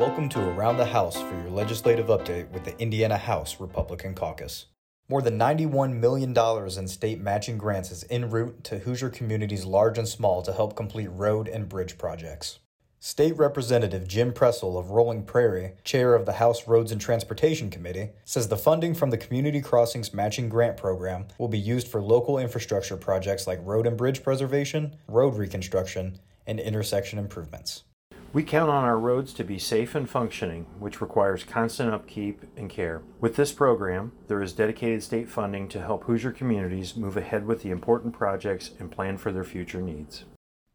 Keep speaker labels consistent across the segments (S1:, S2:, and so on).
S1: Welcome to Around the House for your legislative update with the Indiana House Republican Caucus. More than $91 million in state matching grants is en route to Hoosier communities large and small to help complete road and bridge projects. State Representative Jim Pressel of Rolling Prairie, chair of the House Roads and Transportation Committee, says the funding from the Community Crossings Matching Grant Program will be used for local infrastructure projects like road and bridge preservation, road reconstruction, and intersection improvements.
S2: We count on our roads to be safe and functioning, which requires constant upkeep and care. With this program, there is dedicated state funding to help Hoosier communities move ahead with the important projects and plan for their future needs.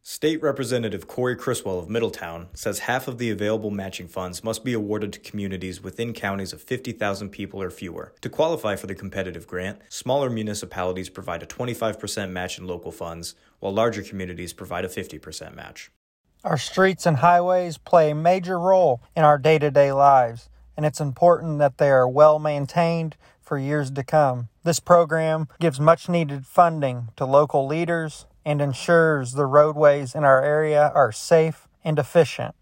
S1: State Representative Cory Criswell of Middletown says half of the available matching funds must be awarded to communities within counties of 50,000 people or fewer. To qualify for the competitive grant, smaller municipalities provide a 25% match in local funds, while larger communities provide a 50% match.
S3: Our streets and highways play a major role in our day to day lives, and it's important that they are well maintained for years to come. This program gives much needed funding to local leaders and ensures the roadways in our area are safe and efficient.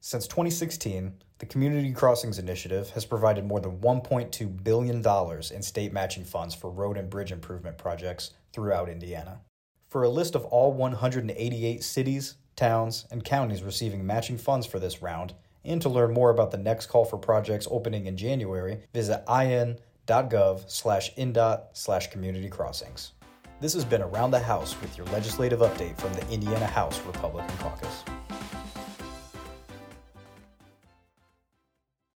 S1: Since 2016, the Community Crossings Initiative has provided more than $1.2 billion in state matching funds for road and bridge improvement projects throughout Indiana. For a list of all 188 cities, towns, and counties receiving matching funds for this round, and to learn more about the next call for projects opening in January, visit in.gov slash indot slash community crossings. This has been Around the House with your legislative update from the Indiana House Republican Caucus.